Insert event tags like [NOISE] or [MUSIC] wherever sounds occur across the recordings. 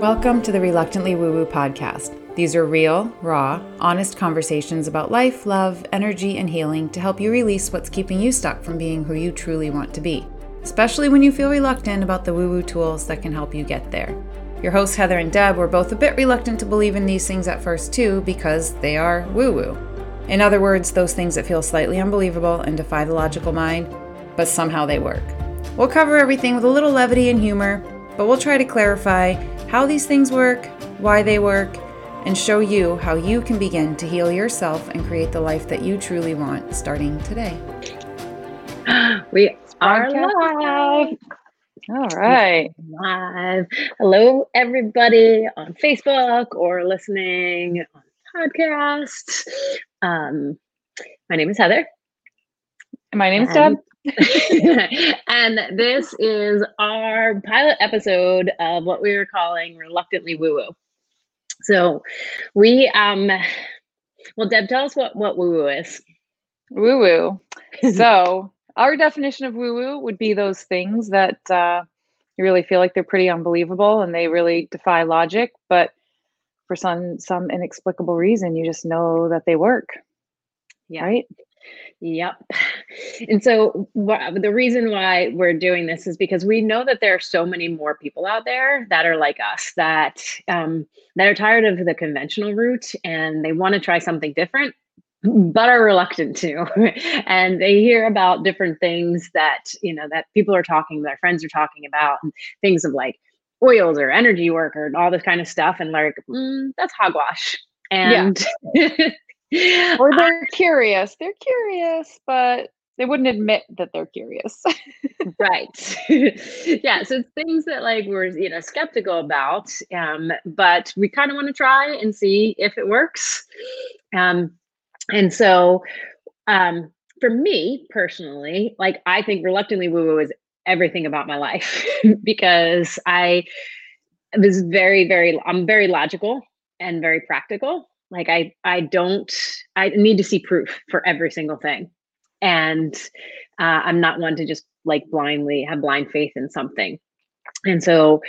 Welcome to the Reluctantly Woo Woo podcast. These are real, raw, honest conversations about life, love, energy, and healing to help you release what's keeping you stuck from being who you truly want to be, especially when you feel reluctant about the woo woo tools that can help you get there. Your hosts, Heather and Deb, were both a bit reluctant to believe in these things at first, too, because they are woo woo. In other words, those things that feel slightly unbelievable and defy the logical mind, but somehow they work. We'll cover everything with a little levity and humor, but we'll try to clarify how these things work, why they work, and show you how you can begin to heal yourself and create the life that you truly want starting today. [GASPS] We are live. All right. Live. Hello, everybody on Facebook or listening on podcast. Um, my name is Heather. My name is Deb. [LAUGHS] and this is our pilot episode of what we were calling Reluctantly Woo Woo. So we um well Deb tell us what what woo woo is. Woo woo. [LAUGHS] so our definition of woo woo would be those things that uh, you really feel like they're pretty unbelievable and they really defy logic, but for some some inexplicable reason you just know that they work. Yeah. Right? Yep. And so wh- the reason why we're doing this is because we know that there are so many more people out there that are like us that um, that are tired of the conventional route and they want to try something different but are reluctant to [LAUGHS] and they hear about different things that you know that people are talking their friends are talking about and things of like oils or energy work or all this kind of stuff and like mm, that's hogwash and [LAUGHS] Or they're curious. They're curious, but they wouldn't admit that they're curious. [LAUGHS] right. [LAUGHS] Yeah so it's things that like we're you know skeptical about um but we kind of want to try and see if it works. Um and so um for me personally like i think reluctantly woo woo is everything about my life [LAUGHS] because i was very very i'm very logical and very practical. Like i i don't i need to see proof for every single thing and uh, i'm not one to just like blindly have blind faith in something. And so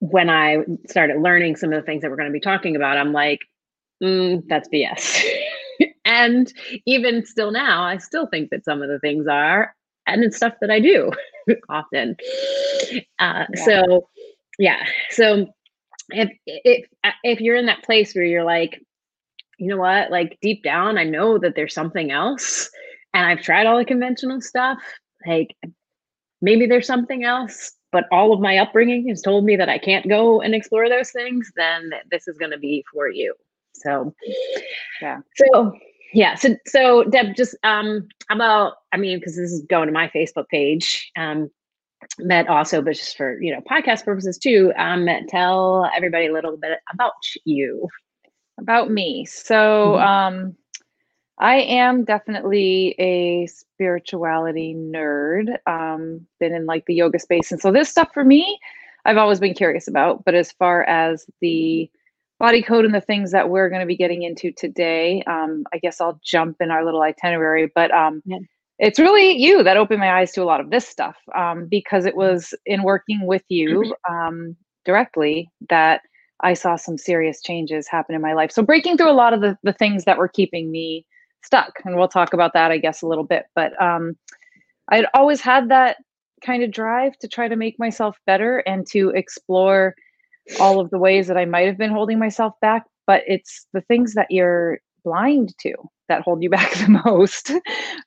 when i started learning some of the things that we're going to be talking about i'm like mm, that's bs [LAUGHS] and even still now i still think that some of the things are and it's stuff that i do [LAUGHS] often. Uh, Yeah. so yeah. So if if if you're in that place where you're like you know what? Like deep down i know that there's something else and i've tried all the conventional stuff like maybe there's something else but all of my upbringing has told me that i can't go and explore those things then this is going to be for you so Yeah. so yeah so so deb just um about i mean because this is going to my facebook page um that also but just for you know podcast purposes too um tell everybody a little bit about you About me. So, Mhm. um, I am definitely a spirituality nerd. Um, been in like the yoga space. And so, this stuff for me, I've always been curious about. But as far as the body code and the things that we're going to be getting into today, um, I guess I'll jump in our little itinerary. But um, Yeah. it's really you that opened my eyes to a lot of this stuff um, because it was in working with you um, directly that I saw some serious changes happen in my life. So breaking through a lot of the, the things that were keeping me stuck. And we'll talk about that, I guess, a little bit. But um, I'd always had that kind of drive to try to make myself better and to explore all of the ways that I might have been holding myself back. But it's the things that you're blind to that hold you [LAUGHS] back the most,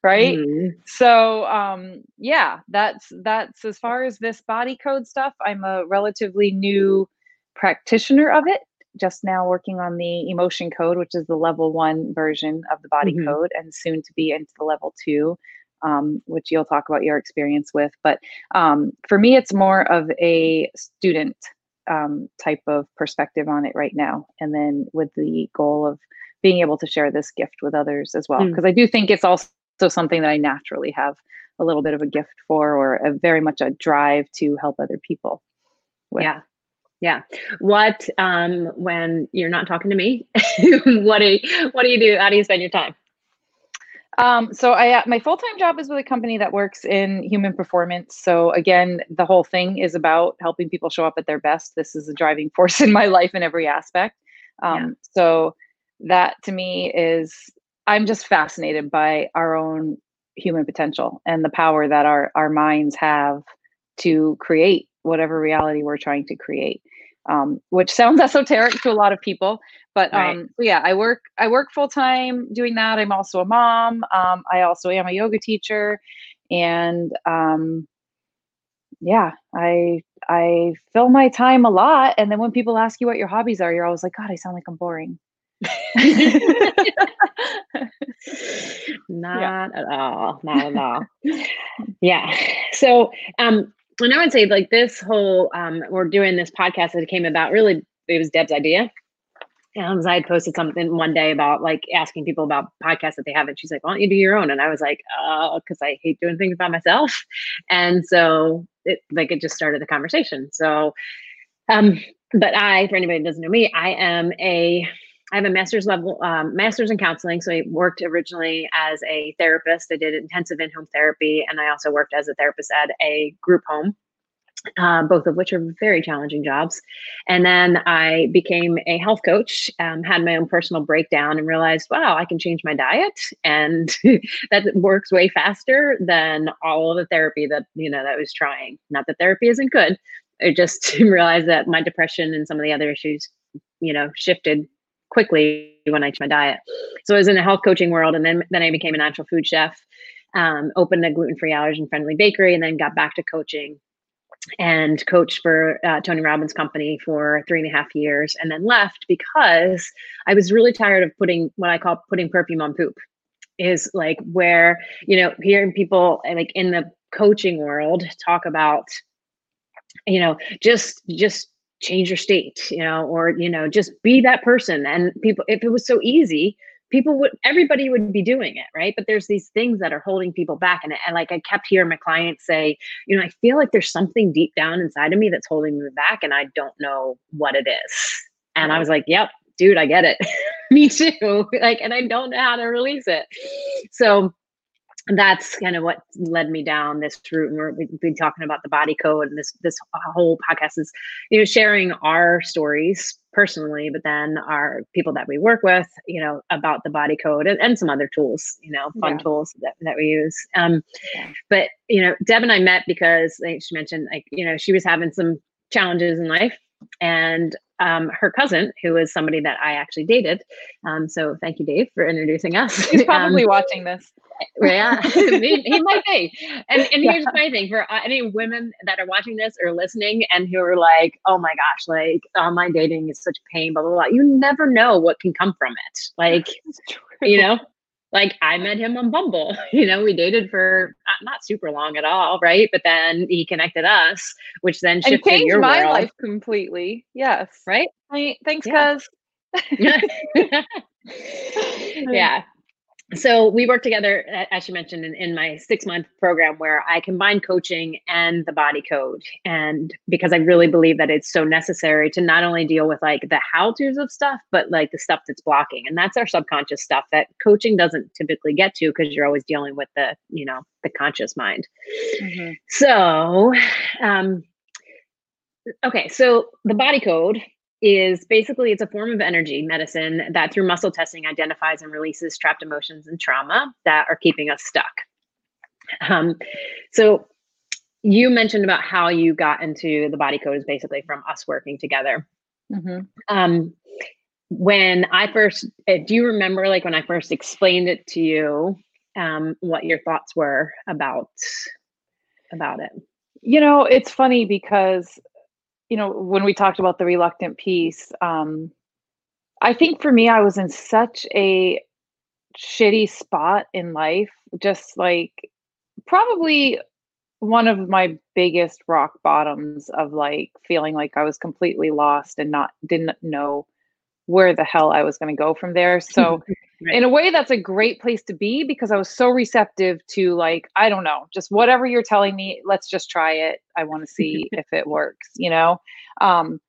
right? Mhm. so um yeah that's that's as far as this body code stuff i'm a relatively new practitioner of it just now working on the emotion code which is the level one version of the body Mhm. code and soon to be into the level two um, which you'll talk about your experience with but um, for me it's more of a student um, type of perspective on it right now and then with the goal of being able to share this gift with others as well Mm. because i do think it's also something that i naturally have a little bit of a gift for or a very much a drive to help other people with. yeah yeah what um when you're not talking to me [LAUGHS] what do you what do you do how do you spend your time Um, so I uh, my full time job is with a company that works in human performance. So again, the whole thing is about helping people show up at their best. This is a driving [LAUGHS] force in my life in every aspect. Um, yeah. So that to me is I'm just fascinated by our own human potential and the power that our our minds have to create whatever reality we're trying to create. Um, which sounds [LAUGHS] esoteric to a lot of people, but right. um, yeah, I work I work full time doing that. I'm also a mom. Um, I also am a yoga teacher, and um, yeah, I I fill my time a lot. And then when people ask you what your hobbies are, you're always like, God, I sound like I'm boring. [LAUGHS] [LAUGHS] not yeah. at all. Not at all. yeah. So um and I would say like this whole um we're doing this podcast that came about really it was Deb's idea. Um, I had posted something one day about like asking people about podcasts that they haven't. She's like, "Why don't you do your own?" And I was like, "Oh, because I hate doing things by myself." [LAUGHS] And so it like it just started the conversation. So, um, but I, for anybody who doesn't know me, I am a I have a master's level um, master's in counseling. So I worked originally as a therapist. I did intensive in-home therapy, and I also worked as a therapist at a group home uh, both of which are very challenging jobs. And then I became a health coach, um, had my own personal breakdown, and realized, wow, I can change my diet, and [LAUGHS] that works way faster than all of the therapy that you know that I was trying. Not that therapy isn't good. I just [LAUGHS] realized that my depression and some of the other issues, you know, shifted quickly when I changed my diet. So I was in the health coaching world, and then then I became a natural food chef. Um, opened a gluten-free allergen friendly bakery and then got back to coaching and coached for uh, Tony Robbins' company for three and a half years, and then left because I was really tired of putting what I call putting perfume on poop. Is like where you know hearing people like in the coaching world talk about, you know, just just change your state, you know, or you know, just be that person. And people, if it was so easy, people would everybody would be doing it right? But there's these things that are holding people back. And, and like i kept hearing my clients say you know i feel like there's something deep down inside of me that's holding me back and i don't know what it is. And i was like yep dude i get it. [LAUGHS] Me too. [LAUGHS] Like and i don't know how to release it. So that's kind of what led me down this route and we're, we've been talking about the body code and this this whole podcast is you know sharing our stories personally but then our people that we work with you know about the body code and, and some other tools you know fun yeah. tools that, that we use um yeah. but you know deb and i met because like she mentioned like you know she was having some challenges in life and um, her cousin, who is somebody that I actually dated. Um, so thank you, Dave, for introducing us. He's [LAUGHS] probably um, watching this. Yeah, [LAUGHS] he, he, might be. And, and here's yeah. my thing for uh, any women that are watching this or listening and who are like, oh my gosh, like online dating is such pain, blah, blah, blah. You never know what can come from it. Like, [LAUGHS] you know, like I met him on Bumble. [LAUGHS] You know, we dated for not, not, super long at all, right? But then he connected us, which then shifted and changed your my world. life completely. Yes, right. Thanks, yeah. cuz. [LAUGHS] [LAUGHS] yeah so we work together as you mentioned in, in my six month program where i combine coaching and the body code. And because i really believe that it's so necessary to not only deal with like the how to's of stuff but like the stuff that's blocking. And that's our subconscious stuff that coaching doesn't typically get to because you're always dealing with the you know the conscious mind. Mm-hmm. so um okay. So the body code is basically it's a form of energy medicine that through muscle testing identifies and releases trapped emotions and trauma that are keeping us stuck. Um, so you mentioned about how you got into the body code is basically from us working together. Mm-hmm. Um, when I first, uh, do you remember like when I first explained it to you, um, what your thoughts were about about it? You know, it's funny because you know, when we talked about the reluctant piece, um, I think for me, I was in such a shitty spot in life, just like probably one of my biggest rock bottoms of like feeling like I was completely lost and not didn't know where the hell I was going to go from there. So [LAUGHS] right. in a way that's a great place to be because I was so receptive to like I don't know, just whatever you're telling me, let's just try it. I want to see [LAUGHS] if it works, you know. Um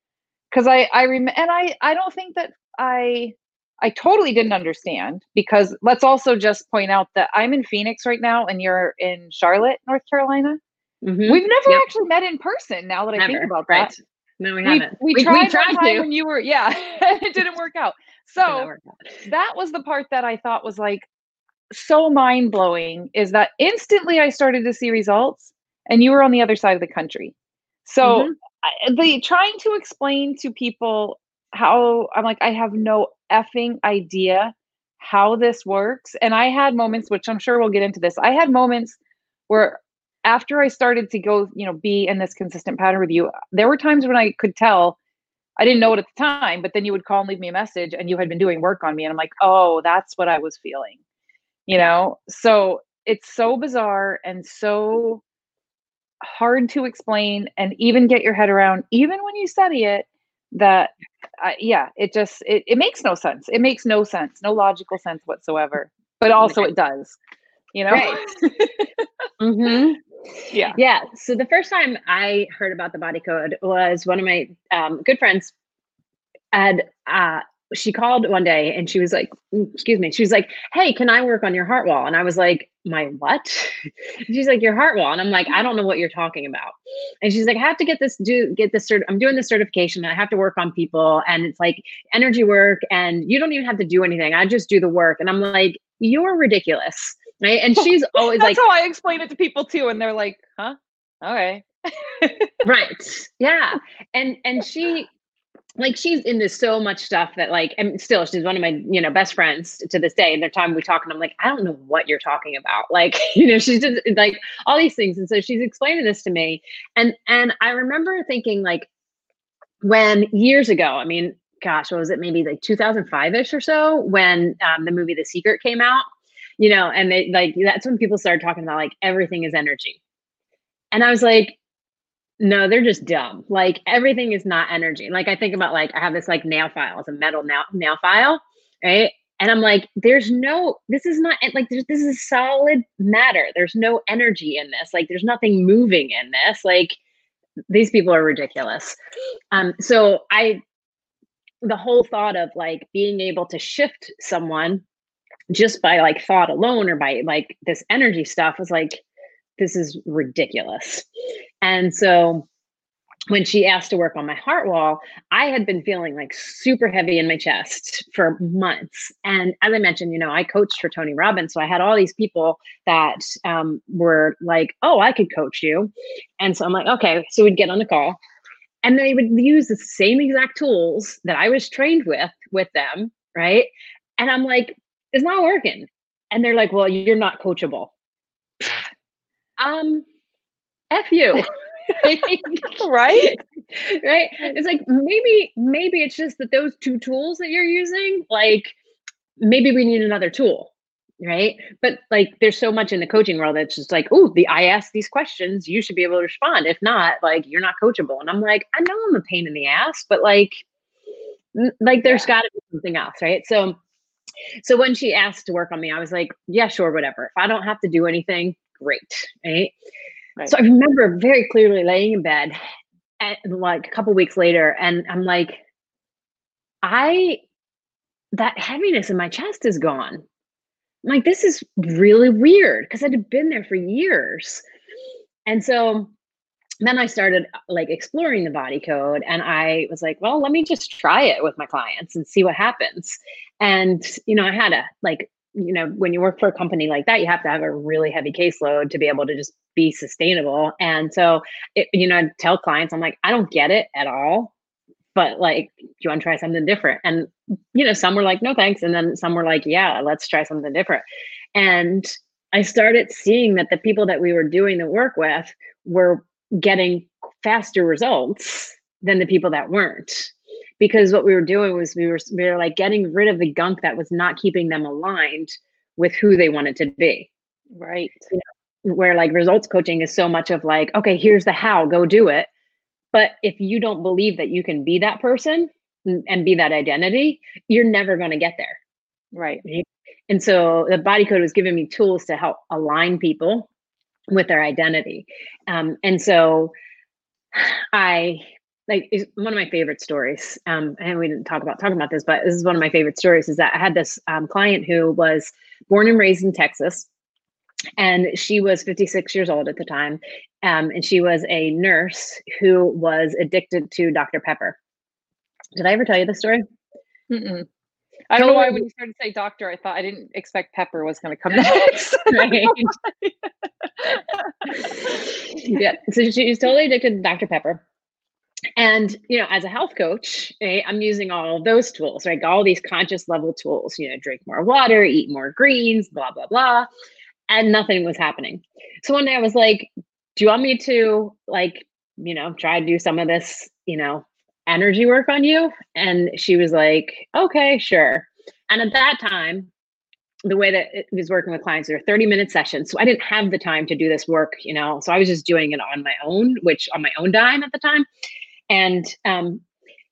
cuz I I rem- and I I don't think that I I totally didn't understand because let's also just point out that I'm in Phoenix right now and you're in Charlotte, North Carolina. Mm-hmm. We've never yep. actually met in person now that never. I think about right. that. No, we haven't. We, we, we tried, we tried to. when you were, yeah, [LAUGHS] it didn't work out. So that was the part that I thought was like so mind blowing is that instantly I started to see results and you were on the other side of the country. So mm-hmm. I, the trying to explain to people how I'm like, I have no effing idea how this works. And I had moments, which I'm sure we'll get into this. I had moments where after I started to go, you know, be in this consistent pattern with you, there were times when I could tell I didn't know it at the time, but then you would call and leave me a message and you had been doing work on me. And I'm like, oh, that's what I was feeling, you know? So it's so bizarre and so hard to explain and even get your head around, even when you study it, that uh, yeah it just it, it makes no sense it makes no sense no logical sense whatsoever but also it does you know right. [LAUGHS] mm-hmm. Yeah yeah so the first time i heard about the body code was one of my um, good friends had uh, she called one day and she was like, mm, excuse me, she was like, Hey, can I work on your heart wall? And I was like, My what? [LAUGHS] she's like, Your heart wall. And I'm like, I don't know what you're talking about. And she's like, I have to get this, do get this cert. I'm doing this certification. I have to work on people. And it's like energy work. And you don't even have to do anything. I just do the work. And I'm like, You're ridiculous. Right. And she's [LAUGHS] always like That's like, how I explain it to people too. And they're like, Huh? Okay. [LAUGHS] right. Yeah. And and she like she's into so much stuff that like and still she's one of my you know best friends to this day and the time we talk and i'm like i don't know what you're talking about [LAUGHS] like you know she's just like all these things and so she's explaining this to me and and i remember thinking like when years ago i mean gosh what was it maybe like 2005ish or so when um, the movie the secret came out you know and they like that's when people started talking about like everything is energy and i was like no, they're just dumb. Like everything is not energy. Like I think about like I have this like nail file, it's a metal nail nail file, right? And I'm like, there's no, this is not like this is solid matter. There's no energy in this. Like there's nothing moving in this. Like these people are ridiculous. Um, so I the whole thought of like being able to shift someone just by like thought alone or by like this energy stuff was like this is ridiculous. And so when she asked to work on my heart wall, I had been feeling like super heavy in my chest for months. And as I mentioned, you know, I coached for Tony Robbins. So I had all these people that um, were like, oh, I could coach you. And so I'm like, okay. So we'd get on the call and they would use the same exact tools that I was trained with with them. Right. And I'm like, it's not working. And they're like, well, you're not coachable um, F you. [LAUGHS] [LAUGHS] right? right? It's like maybe, maybe it's just that those two tools that you're using, like maybe we need another tool. Right. But like there's so much in the coaching world that's just like, oh, the I ask these questions, you should be able to respond. If not, like you're not coachable. And I'm like, I know I'm a pain in the ass, but like like there's yeah. gotta be something else, right? So so when she asked to work on me, I was like, yeah, sure, whatever. If I don't have to do anything, great. Right? right. So I remember very clearly laying in bed and like a couple weeks later, and I'm like, I that heaviness in my chest is gone. I'm like, this is really weird because had been there for years. And so then I started uh, like exploring the body code and I was like, well, let me just try it with my clients and see what happens. And, you know, I had a like you know, when you work for a company like that, you have to have a really heavy caseload to be able to just be sustainable. And so, it, you know, I tell clients, I'm like, I don't get it at all, but like, do you want to try something different? And, you know, some were like, no, thanks. And then some were like, yeah, let's try something different. And I started seeing that the people that we were doing the work with were getting faster results than the people that weren't. Because what we were doing was we were we were like getting rid of the gunk that was not keeping them aligned with who they wanted to be. Right. You know, where like results coaching is so much of like okay here's the how go do it. But if you don't believe that you can be that person and be that identity you're never going to get there. Right? And so the body code was giving me tools to help align people with their identity um, and so i like one of my favorite stories. Um, and we didn't talk about talking about this, but this is one of my favorite stories. Is that I had this um, client who was born and raised in Texas, and she was 56 years old at the time, um, and she was a nurse who was addicted to Dr. Pepper. Did I ever tell you the story? Mm-mm. I don't know why when you started to say doctor, I thought I didn't expect pepper was going to come [LAUGHS] next. [LAUGHS] yeah, so she's totally addicted to Dr. Pepper. And you know, as a health coach, eh, I'm using all of those tools, right? All these conscious level tools. You know, drink more water, eat more greens, blah blah blah, and nothing was happening. So one day I was like, "Do you want me to like, you know, try to do some of this, you know, energy work on you?" And she was like, "Okay, sure." And at that time, the way that it was working with clients, they're 30 minute sessions. So I didn't have the time to do this work, you know. So I was just doing it on my own, which on my own dime at the time and um,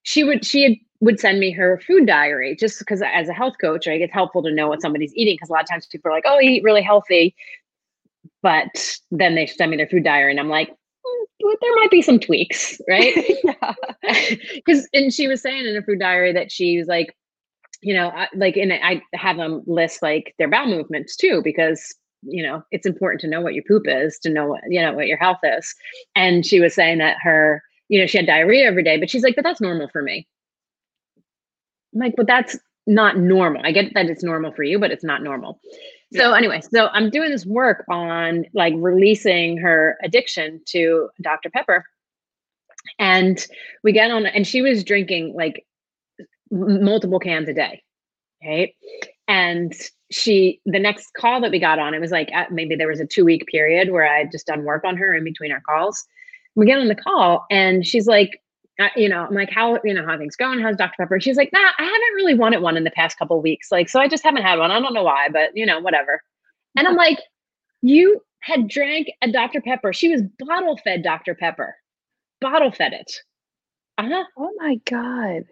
she would she had, would send me her food diary just because as a health coach right it's helpful to know what somebody's eating because a lot of times people are like oh you eat really healthy but then they send me their food diary and i'm like there might be some tweaks right [LAUGHS] because [LAUGHS] and she was saying in her food diary that she was like you know like in i have them list like their bowel movements too because you know it's important to know what your poop is to know what you know what your health is and she was saying that her you know, she had diarrhea every day, but she's like, but that's normal for me. I'm like, but that's not normal. I get that it's normal for you, but it's not normal. So yeah. anyway, so I'm doing this work on like releasing her addiction to Dr. Pepper. And we get on and she was drinking like multiple cans a day. Right. And she the next call that we got on, it was like maybe there was a two week period where I had just done work on her in between our calls we get on the call and she's like, uh, you know, I'm like, how, you know, how things going? How's Dr. Pepper? She's like, nah, I haven't really wanted one in the past couple weeks. Like, so I just haven't had one. I don't know why, but you know, whatever. And I'm [LAUGHS] like, you had drank a Dr. Pepper. She was bottle fed Dr. Pepper, bottle fed it. Uh-huh. Oh my God.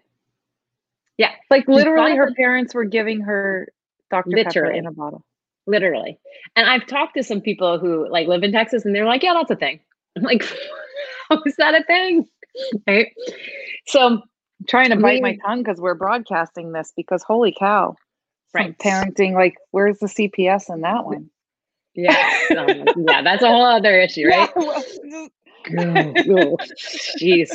Yeah. Like literally her parents were giving her Dr. Literally. Pepper in a bottle. Literally. And I've talked to some people who like live in Texas and they're like, yeah, that's a thing. I'm like, [LAUGHS] how is that a thing? [LAUGHS] Right. So I'm trying to bite my tongue because we're broadcasting this because holy cow. Right. Parenting, like, where's the CPS in that one? Yeah. [LAUGHS] um, yeah, that's a whole other issue, right? Jeez.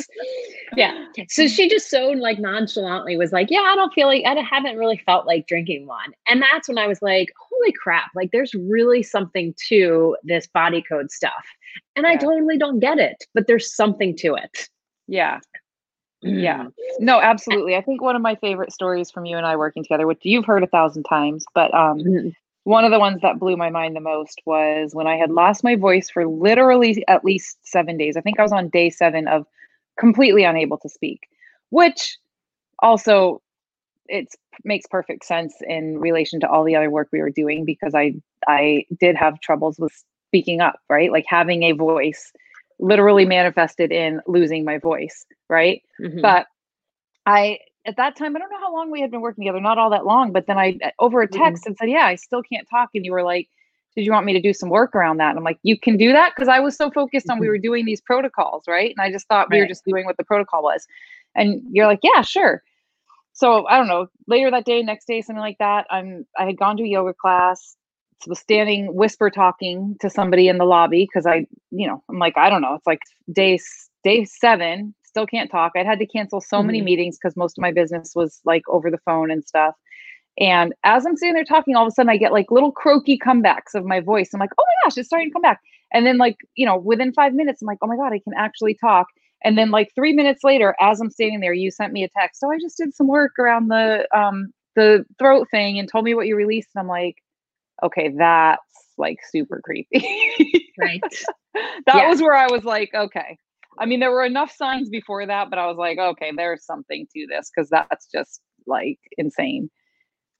Yeah. So she just so like nonchalantly was like, Yeah, I don't feel like I haven't really felt like drinking one. And that's when I was like, Holy crap, like there's really something to this body code stuff. And yeah. I totally don't get it, but there's something to it. Yeah. Yeah. Mm. No, absolutely. I think one of my favorite stories from you and I working together, which you've heard a thousand times, but um, mm-hmm. one of the ones that blew my mind the most was when I had lost my voice for literally at least seven days. I think I was on day seven of completely unable to speak, which also it makes perfect sense in relation to all the other work we were doing because I I did have troubles with speaking up, right? Like having a voice literally manifested in losing my voice, right? Mm-hmm. But I at that time I don't know how long we had been working together, not all that long, but then I over a mm-hmm. text mm-hmm. and said, "Yeah, I still can't talk." And you were like, "Did you want me to do some work around that?" And I'm like, "You can do that?" because I was so focused on mm-hmm. we were doing these protocols, right? And I just thought right. we were just doing what the protocol was. And you're like, "Yeah, sure." So I don't know. Later that day, next day, something like that. I'm. I had gone to a yoga class was standing whisper talking to somebody in the lobby because I, you know, I'm like, I don't know. It's like day day seven, still can't talk. I'd had to cancel so mm-hmm. many meetings because most of my business was like over the phone and stuff. And as I'm sitting there talking, all of a sudden I get like little croaky comebacks of my voice. I'm like, oh my gosh, it's starting to come back. And then like, you know, within five minutes, I'm like, oh my God, I can actually talk. And then like three minutes later, as I'm standing there, you sent me a text. So I just did some work around the um the throat thing and told me what you released. And I'm like, okay, that's like super creepy. right. [LAUGHS] that yeah. was where I was like, okay. I mean, there were enough signs before that, but I was like, okay, there's something to this because that's just like insane.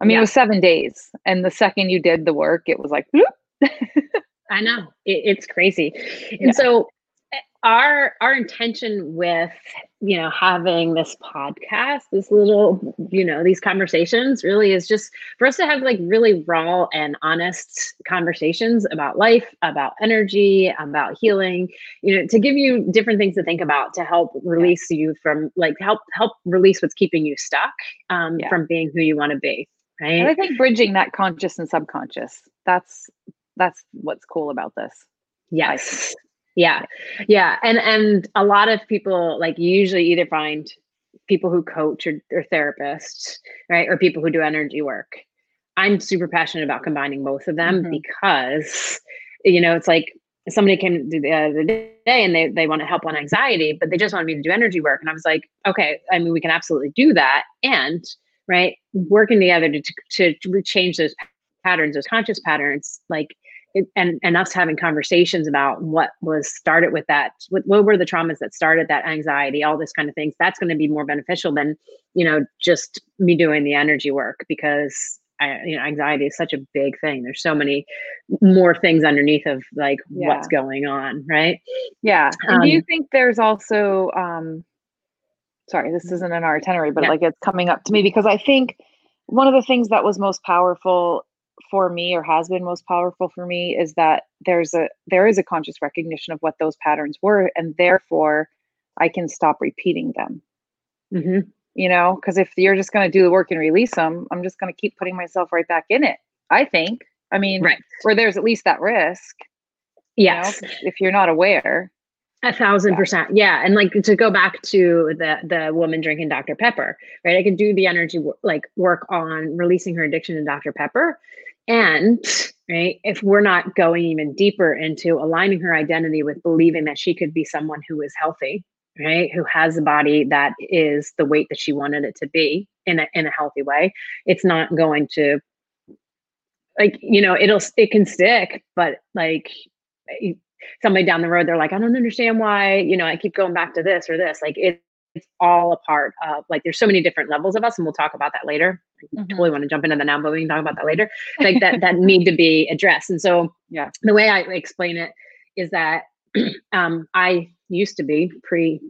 I mean, yeah. it was seven days, and the second you did the work, it was like, I know it, it's crazy, and yeah. so eh, our our intention with you know, having this podcast, this little, you know, these conversations really is just for us to have like really raw and honest conversations about life, about energy, about healing, you know, to give you different things to think about to help release yeah. you from like help help release what's keeping you stuck um, yeah. from being who you want to be. Right. And I think bridging that conscious and subconscious, that's that's what's cool about this. Yes yeah. Yeah. And and a lot of people like you usually either find people who coach or, or therapists right or people who do energy work. I'm super passionate about combining both of them mm-hmm. because you know it's like somebody came the other day and they, they want to help on anxiety but they just wanted me to do energy work. And i was like okay i mean we can absolutely do that. And right working together to, to, to change those patterns those conscious patterns like and and us having conversations about what was started with that what, what were the traumas that started that anxiety all this kind of things that's going to be more beneficial than you know just me doing the energy work because I, you know anxiety is such a big thing there's so many more things underneath of like yeah. what's going on right yeah um, do you um, think there's also um sorry this isn't in our itinerary but yeah. like it's coming up to me because i think one of the things that was most powerful for me or has been most powerful for me is that there's a there is a conscious recognition of what those patterns were and therefore i can stop repeating them mm-hmm. you know because if you're just going to do the work and release them i'm just going to keep putting myself right back in it i think i mean right where there's at least that risk yes you know, if you're not aware a thousand percent. Yeah. And like to go back to the the woman drinking Dr. Pepper, right? I can do the energy like work on releasing her addiction to Dr. Pepper. And right, if we're not going even deeper into aligning her identity with believing that she could be someone who is healthy, right, who has a body that is the weight that she wanted it to be in a in a healthy way, it's not going to like, you know, it'll it can stick, but like somebody down the road they're like i don't understand why you know i keep going back to this or this. Like it, it's all a part of like there's so many different levels of us and we'll talk about that later. I mm-hmm. totally want to jump into the now but we can talk about that later. [LAUGHS] Like that that need to be addressed. And so yeah. the way i explain it is that [CLEARS THROAT] um i used to be pre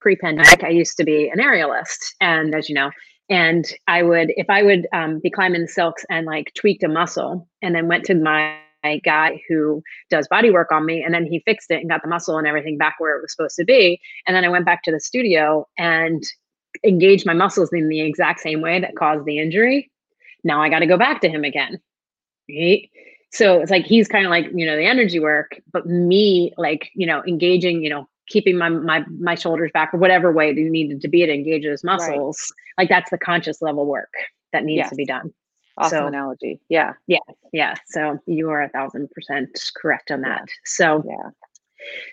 pre pandemic i used to be an aerialist and as you know and i would if i would um, be climbing silks and like tweaked a muscle and then went to my guy who does body work on me. And then he fixed it and got the muscle and everything back where it was supposed to be. And then I went back to the studio and engaged my muscles in the exact same way that caused the injury. Now I got to go back to him again. Right. So it's like he's kind of like, you know, the energy work, but me like, you know, engaging, you know, keeping my my my shoulders back or whatever way they needed to be to engage those muscles. Right. Like that's the conscious level work that needs yes. to be done. Awesome so, analogy. Yeah. Yeah. Yeah. So you are a thousand percent correct on that. Yeah. So yeah.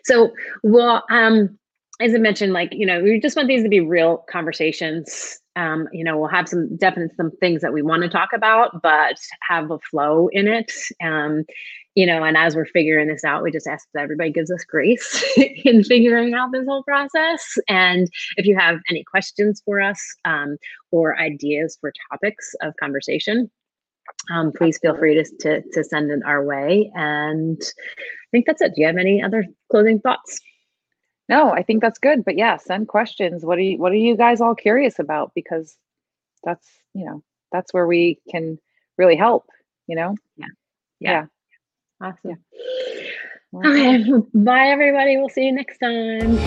So well, um, as I mentioned, like, you know, we just want these to be real conversations. Um, you know, we'll have some definite some things that we want to talk about, but have a flow in it. Um, you know, and as we're figuring this out, we just ask that everybody gives us grace [LAUGHS] in figuring out this whole process. And if you have any questions for us um, or ideas for topics of conversation, um, please feel free to, to, to send it our way. And I think that's it. Do you have any other closing thoughts? No, I think that's good. But yeah, send questions. What are you what are you guys all curious about? Because that's, you know, that's where we can really help, you know? Yeah. Yeah. yeah. Awesome. Yeah. Okay. [LAUGHS] Bye, everybody. We'll see you next time.